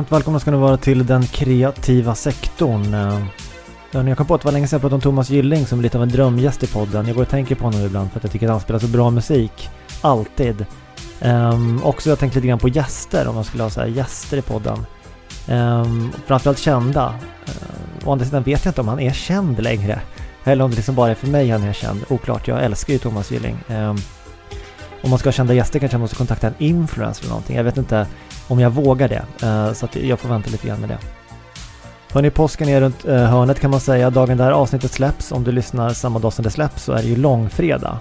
varmt välkomna ska ni vara till den kreativa sektorn. Eh, jag kom på att det var länge sedan jag pratade om Thomas Gylling som är lite av en drömgäst i podden. Jag går och tänker på honom ibland för att jag tycker att han spelar så bra musik. Alltid. Um, också jag tänkte lite grann på gäster, om man skulle ha så här gäster i podden. Um, framförallt kända. Uh, å andra sidan vet jag inte om han är känd längre. Eller om det liksom bara är för mig han är känd. Oklart, jag älskar ju Thomas Gylling. Um, om man ska ha kända gäster kanske jag måste kontakta en influencer eller någonting. Jag vet inte om jag vågar det. Uh, så att jag får vänta lite grann med det. Hörni, påsken är runt uh, hörnet kan man säga. Dagen där avsnittet släpps, om du lyssnar samma dag som det släpps, så är det ju långfredag.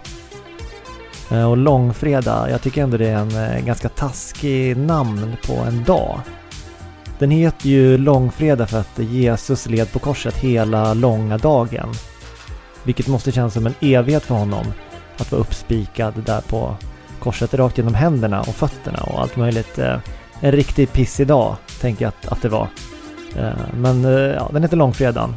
Uh, och långfredag, jag tycker ändå det är en ganska taskig namn på en dag. Den heter ju långfredag för att Jesus led på korset hela långa dagen. Vilket måste kännas som en evighet för honom att vara uppspikad där på korset rakt genom händerna och fötterna och allt möjligt. En riktig pissig dag, tänker jag att, att det var. Eh, men eh, ja, den heter Långfredagen.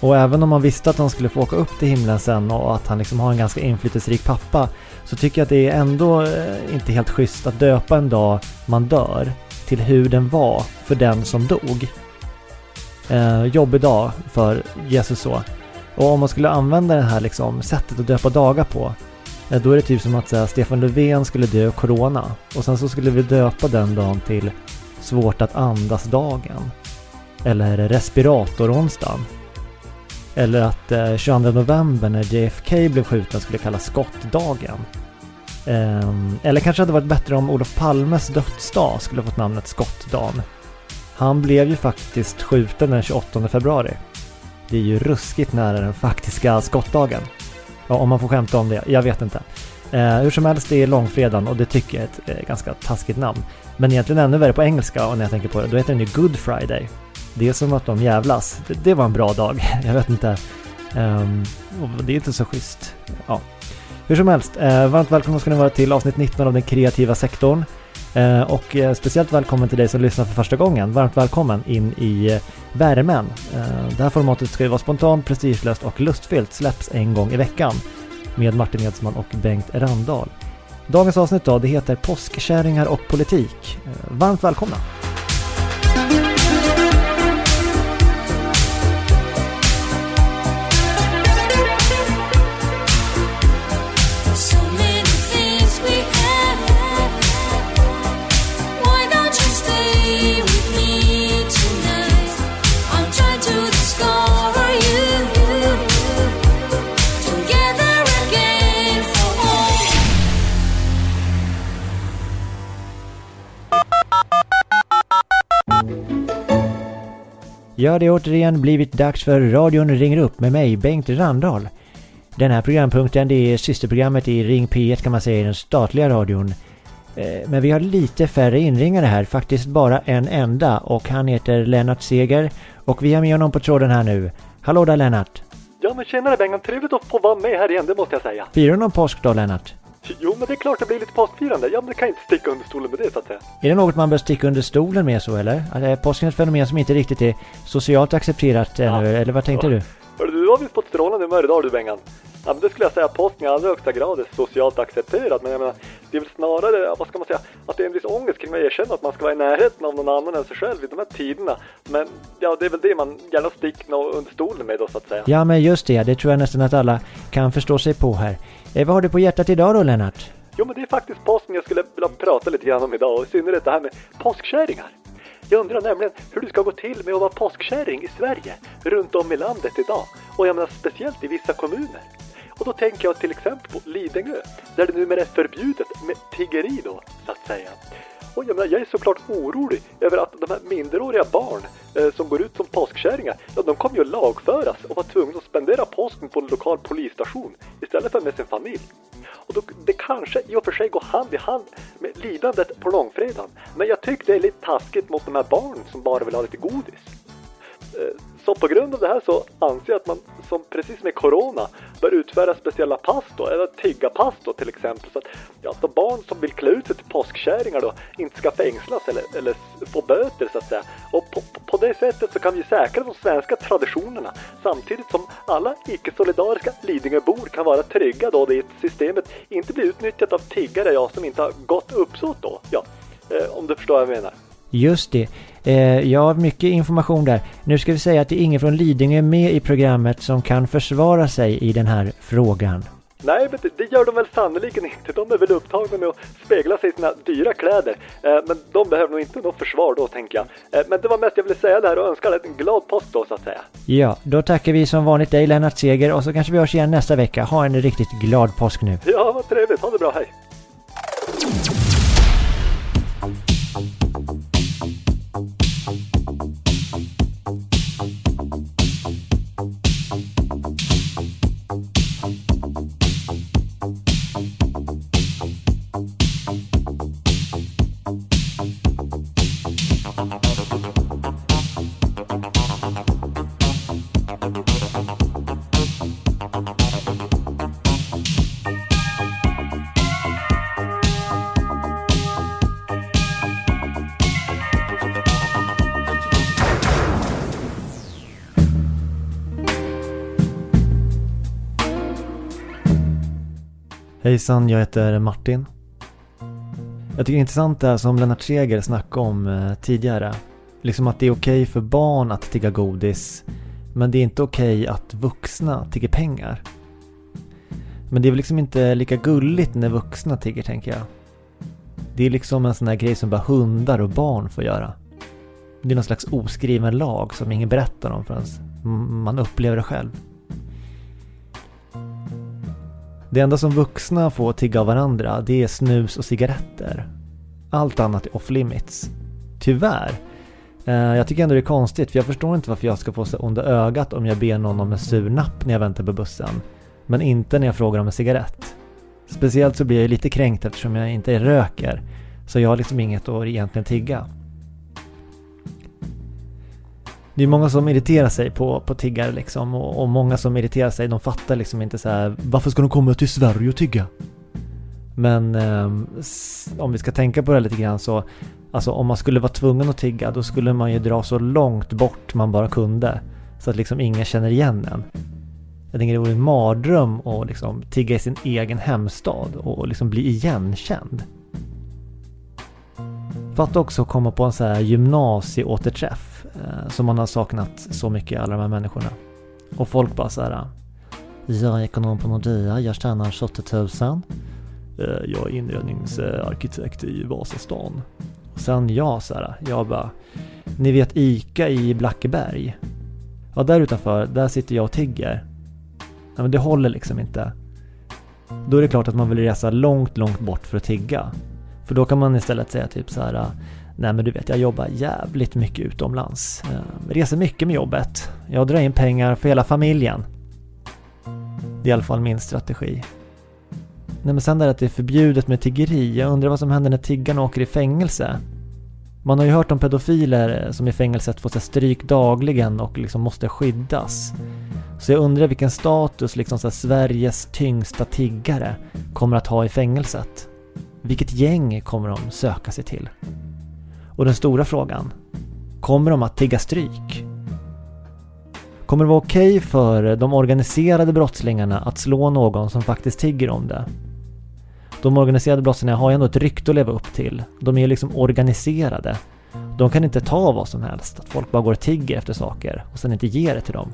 Och även om man visste att han skulle få åka upp till himlen sen och att han liksom har en ganska inflytelserik pappa så tycker jag att det är ändå eh, inte helt schysst att döpa en dag man dör till hur den var för den som dog. Eh, jobbig dag för Jesus så. Och om man skulle använda det här liksom, sättet att döpa dagar på, Eh, då är det typ som att säga, Stefan Löfven skulle dö corona och sen så skulle vi döpa den dagen till svårt att andas-dagen. Eller respiratoronsdagen. Eller att eh, 22 november när JFK blev skjuten skulle kallas skottdagen. Eh, eller kanske hade varit bättre om Olof Palmes dödsdag skulle fått namnet skottdagen. Han blev ju faktiskt skjuten den 28 februari. Det är ju ruskigt nära den faktiska skottdagen. Ja, om man får skämta om det, jag vet inte. Eh, hur som helst, det är långfredagen och det tycker jag är ett eh, ganska taskigt namn. Men egentligen ännu värre på engelska och när jag tänker på det, då heter den ju Good Friday. Det är som att de jävlas. Det, det var en bra dag, jag vet inte. Um, det är inte så schysst. Ja. Hur som helst, eh, varmt välkomna ska ni vara till avsnitt 19 av den kreativa sektorn. Eh, och eh, speciellt välkommen till dig som lyssnar för första gången. Varmt välkommen in i eh, värmen. Det här formatet ska ju vara spontant, prestigelöst och lustfyllt. Släpps en gång i veckan med Martin Edsman och Bengt Randahl. Dagens avsnitt då, det heter Påskkärringar och politik. Varmt välkomna! Ja, det har återigen blivit dags för radion ringer upp med mig, Bengt Randahl. Den här programpunkten det är systerprogrammet i Ring P1 kan man säga i den statliga radion. Eh, men vi har lite färre inringare här, faktiskt bara en enda och han heter Lennart Seger och vi har med honom på tråden här nu. Hallå där Lennart! Ja men tjenare Bengan, trevligt att få vara med här igen, det måste jag säga. Firar du någon påsk då Lennart? Jo, men det är klart det blir lite påskfirande. Ja, men det kan inte sticka under stolen med det så att säga. Är det något man bör sticka under stolen med så eller? Är påsken ett fenomen som inte riktigt är socialt accepterat ännu, eller vad tänkte ja. du? Hörru, du har visst fått strålande humör idag du Bengan. Ja, men det skulle jag säga att påsken i allra högsta grad är socialt accepterad. Men jag menar, det är väl snarare, vad ska man säga, att det är en viss ångest kring att erkänna att man ska vara i närheten av någon annan än sig själv i de här tiderna. Men ja, det är väl det man gärna sticker under stolen med då så att säga. Ja, men just det, det tror jag nästan att alla kan förstå sig på här. Eh, vad har du på hjärtat idag då, Lennart? Jo, men det är faktiskt påsken jag skulle vilja prata lite grann om idag och i synnerhet det här med påskkärringar. Jag undrar nämligen hur det ska gå till med att vara påskkärring i Sverige, runt om i landet idag. Och jag menar speciellt i vissa kommuner. Och då tänker jag till exempel på Lidingö, där det numera är förbjudet med tiggeri då, så att säga. Och jag, menar, jag är såklart orolig över att de här minderåriga barn eh, som går ut som påskkärringar, ja, de kommer ju att lagföras och vara tvungna att spendera påsken på en lokal polisstation istället för med sin familj. Och då, det kanske i och för sig går hand i hand med lidandet på långfredagen. Men jag tycker det är lite taskigt mot de här barnen som bara vill ha lite godis. Eh, så på grund av det här så anser jag att man som precis med Corona bör utföra speciella pass då, eller tiggarpass då till exempel. Så att ja, de barn som vill klä ut sig till påskkärringar då inte ska fängslas eller, eller få böter så att säga. Och på, på det sättet så kan vi säkra de svenska traditionerna samtidigt som alla icke-solidariska Lidingöbor kan vara trygga då det systemet inte blir utnyttjat av tiggare ja, som inte har gott uppsåt då. Ja, eh, om du förstår vad jag menar. Just det. Eh, jag har mycket information där. Nu ska vi säga att det är ingen från Lidingö med i programmet som kan försvara sig i den här frågan. Nej, men det, det gör de väl sannoliken inte. De är väl upptagna med att spegla sig i sina dyra kläder. Eh, men de behöver nog inte något försvar då, tänker jag. Eh, men det var mest jag ville säga där och önska en glad påsk då, så att säga. Ja, då tackar vi som vanligt dig Lennart Seger och så kanske vi hörs igen nästa vecka. Ha en riktigt glad påsk nu. Ja, vad trevligt. Ha det bra. Hej! Hejsan, jag heter Martin. Jag tycker det är intressant det här som Lennart Seger snackade om eh, tidigare. Liksom att det är okej för barn att tigga godis, men det är inte okej att vuxna tigger pengar. Men det är väl liksom inte lika gulligt när vuxna tigger, tänker jag. Det är liksom en sån här grej som bara hundar och barn får göra. Det är någon slags oskriven lag som ingen berättar om förrän man upplever det själv. Det enda som vuxna får tigga av varandra, det är snus och cigaretter. Allt annat är off limits. Tyvärr. Eh, jag tycker ändå det är konstigt, för jag förstår inte varför jag ska få så onda ögat om jag ber någon om en sur napp när jag väntar på bussen. Men inte när jag frågar om en cigarett. Speciellt så blir jag lite kränkt eftersom jag inte röker. Så jag har liksom inget att egentligen tigga det är många som irriterar sig på, på tiggare liksom och, och många som irriterar sig, de fattar liksom inte så här, varför ska de komma till Sverige och tigga? Men eh, om vi ska tänka på det lite grann så, alltså om man skulle vara tvungen att tigga då skulle man ju dra så långt bort man bara kunde. Så att liksom ingen känner igen en. Jag tänker det vore en mardröm att liksom tigga i sin egen hemstad och liksom bli igenkänd. Fatta också att komma på en så här gymnasieåterträff som man har saknat så mycket, alla de här människorna. Och folk bara så här. Jag är ekonom på Nordea, jag tjänar 70 000. Eh, jag är inredningsarkitekt i Vasastan. Och sen jag så här, jag bara. Ni vet ICA i Blackeberg? Ja, där utanför, där sitter jag och tigger. Ja, men det håller liksom inte. Då är det klart att man vill resa långt, långt bort för att tigga. För då kan man istället säga typ så här, nej men du vet jag jobbar jävligt mycket utomlands. Jag reser mycket med jobbet. Jag drar in pengar för hela familjen. Det är i alla fall min strategi. Nej men sen där att det är förbjudet med tiggeri. Jag undrar vad som händer när tiggarna åker i fängelse. Man har ju hört om pedofiler eh, som i fängelset får stryk dagligen och liksom måste skyddas. Så jag undrar vilken status liksom så Sveriges tyngsta tiggare kommer att ha i fängelset. Vilket gäng kommer de söka sig till? Och den stora frågan, kommer de att tigga stryk? Kommer det vara okej okay för de organiserade brottslingarna att slå någon som faktiskt tigger om det? De organiserade brottslingarna har ju ändå ett rykte att leva upp till. De är ju liksom organiserade. De kan inte ta vad som helst, att folk bara går och tigger efter saker och sen inte ger det till dem.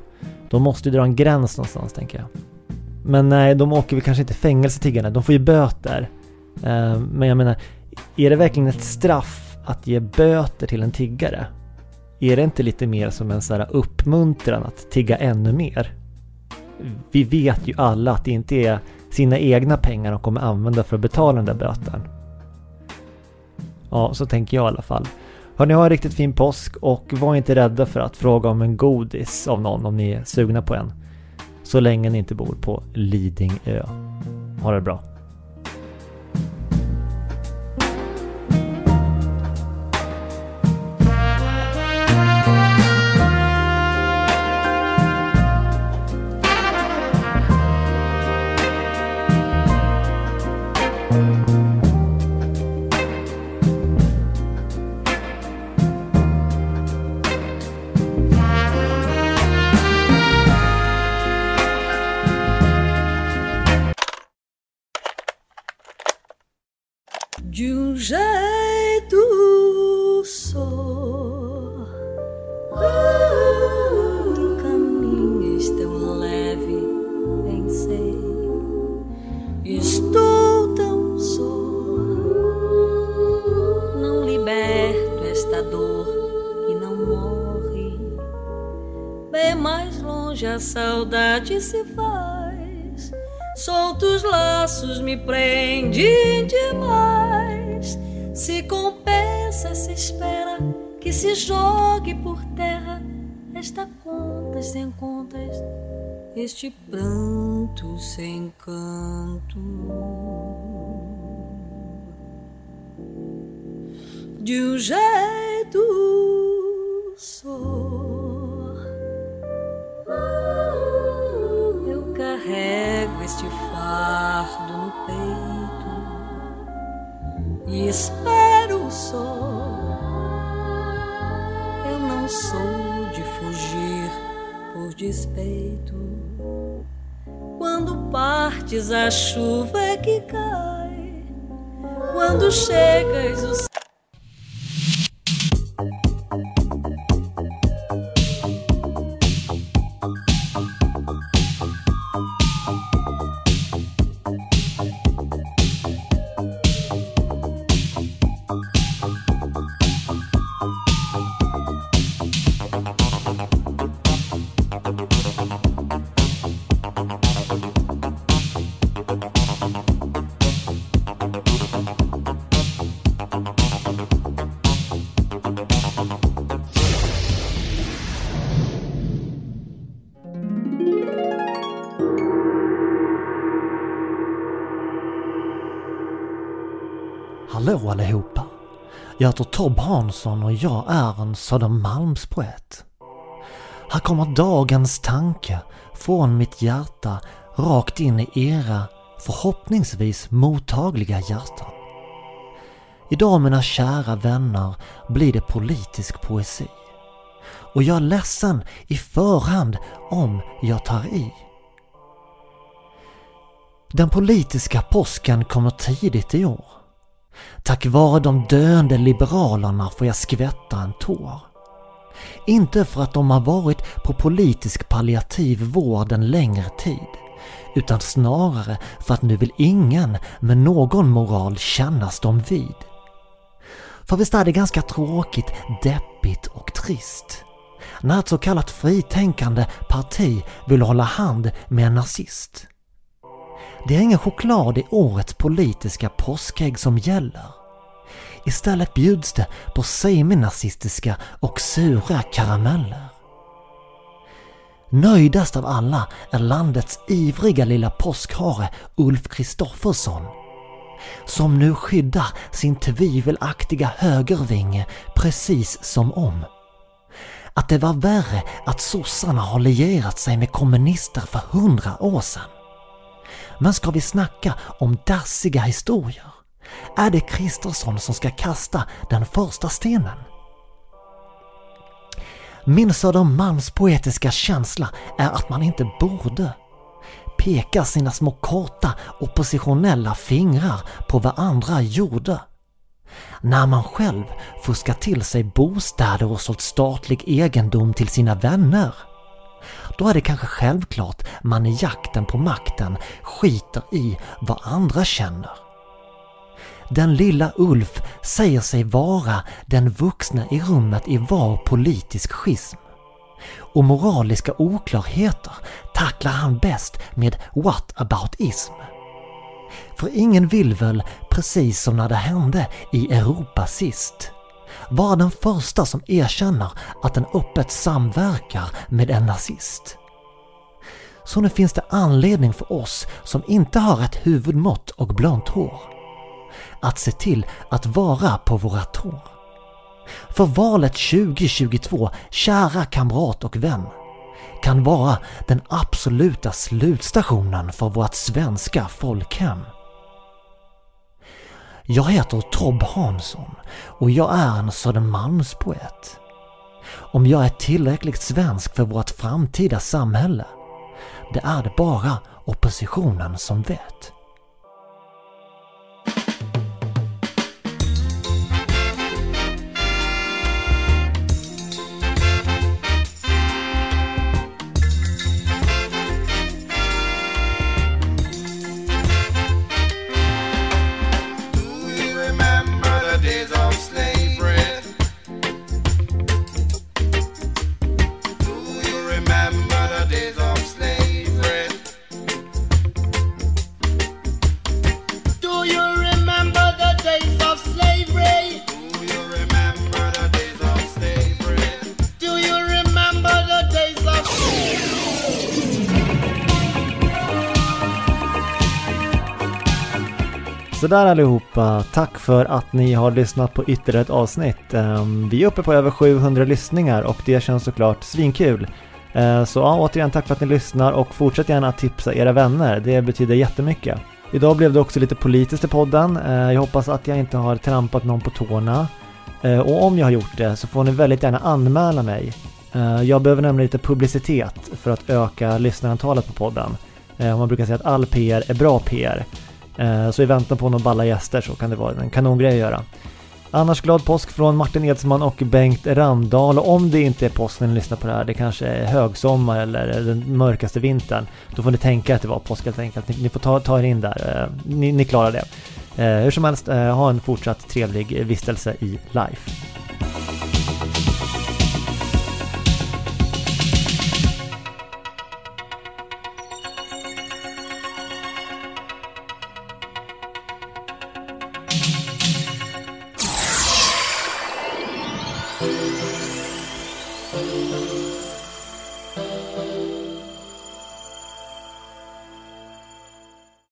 De måste ju dra en gräns någonstans tänker jag. Men nej, de åker väl kanske inte fängelse tiggarna, de får ju böter. Eh, men jag menar, är det verkligen ett straff att ge böter till en tiggare? Är det inte lite mer som en sån här uppmuntran att tigga ännu mer? Vi vet ju alla att det inte är sina egna pengar de kommer använda för att betala den där böten. Ja, så tänker jag i alla fall. Hörni, ha en riktigt fin påsk och var inte rädda för att fråga om en godis av någon om ni är sugna på en. Så länge ni inte bor på Lidingö. Ha det bra. de um jeito só. caminho é tão leve, pensei. estou tão só. Não liberto esta dor que não morre, bem mais longe a saudade se faz. Soltos laços me prendem de compensa, se espera que se jogue por terra esta contas sem contas este pranto sem canto. De um jeito só, eu carrego este fardo no peito e espero só. Eu sou de fugir por despeito quando partes, a chuva é que cai. Quando chegas, o heter Tob Hansson och jag är en Södermalmspoet. Här kommer dagens tanke från mitt hjärta rakt in i era förhoppningsvis mottagliga hjärtan. Idag mina kära vänner blir det politisk poesi. Och jag är ledsen i förhand om jag tar i. Den politiska påsken kommer tidigt i år. Tack vare de döende liberalerna får jag skvätta en tår. Inte för att de har varit på politisk palliativ vård en längre tid, utan snarare för att nu vill ingen med någon moral kännas dem vid. För visst är det ganska tråkigt, deppigt och trist när ett så kallat fritänkande parti vill hålla hand med en nazist. Det är ingen choklad i årets politiska påskägg som gäller. Istället bjuds det på seminazistiska och sura karameller. Nöjdast av alla är landets ivriga lilla påskhare Ulf Kristoffersson som nu skyddar sin tvivelaktiga högervinge precis som om. Att det var värre att sossarna har lierat sig med kommunister för hundra år sedan. Men ska vi snacka om dassiga historier är det Kristersson som ska kasta den första stenen. Min Södermalms poetiska känsla är att man inte borde peka sina små korta oppositionella fingrar på vad andra gjorde. När man själv fuskat till sig bostäder och sålt statlig egendom till sina vänner då är det kanske självklart man i jakten på makten skiter i vad andra känner. Den lilla Ulf säger sig vara den vuxna i rummet i var politisk schism. Och moraliska oklarheter tacklar han bäst med what about-ism. För ingen vill väl, precis som när det hände i Europa sist, vara den första som erkänner att den öppet samverkar med en nazist. Så nu finns det anledning för oss som inte har ett huvudmått och blont hår att se till att vara på våra tår. För valet 2022, kära kamrat och vän, kan vara den absoluta slutstationen för vårt svenska folkhem. Jag heter Tob Hansson och jag är en Södermalmspoet. Om jag är tillräckligt svensk för vårt framtida samhälle, det är det bara oppositionen som vet. Sådär allihopa, tack för att ni har lyssnat på ytterligare ett avsnitt. Ehm, vi är uppe på över 700 lyssningar och det känns såklart svinkul. Ehm, så ja, återigen tack för att ni lyssnar och fortsätt gärna att tipsa era vänner, det betyder jättemycket. Idag blev det också lite politiskt i podden. Ehm, jag hoppas att jag inte har trampat någon på tårna. Och om jag har gjort det så får ni väldigt gärna anmäla mig. Jag behöver nämligen lite publicitet för att öka lyssnarantalet på podden. Man brukar säga att all PR är bra PR. Eh, så i väntan på några balla gäster så kan det vara en kanongrej att göra. Annars glad påsk från Martin Edsman och Bengt Randahl. Och om det inte är påsk när ni lyssnar på det här, det kanske är högsommar eller den mörkaste vintern. Då får ni tänka att det var påsk helt enkelt. Ni, ni får ta, ta er in där. Eh, ni, ni klarar det. Eh, hur som helst, ha en fortsatt trevlig vistelse i Life.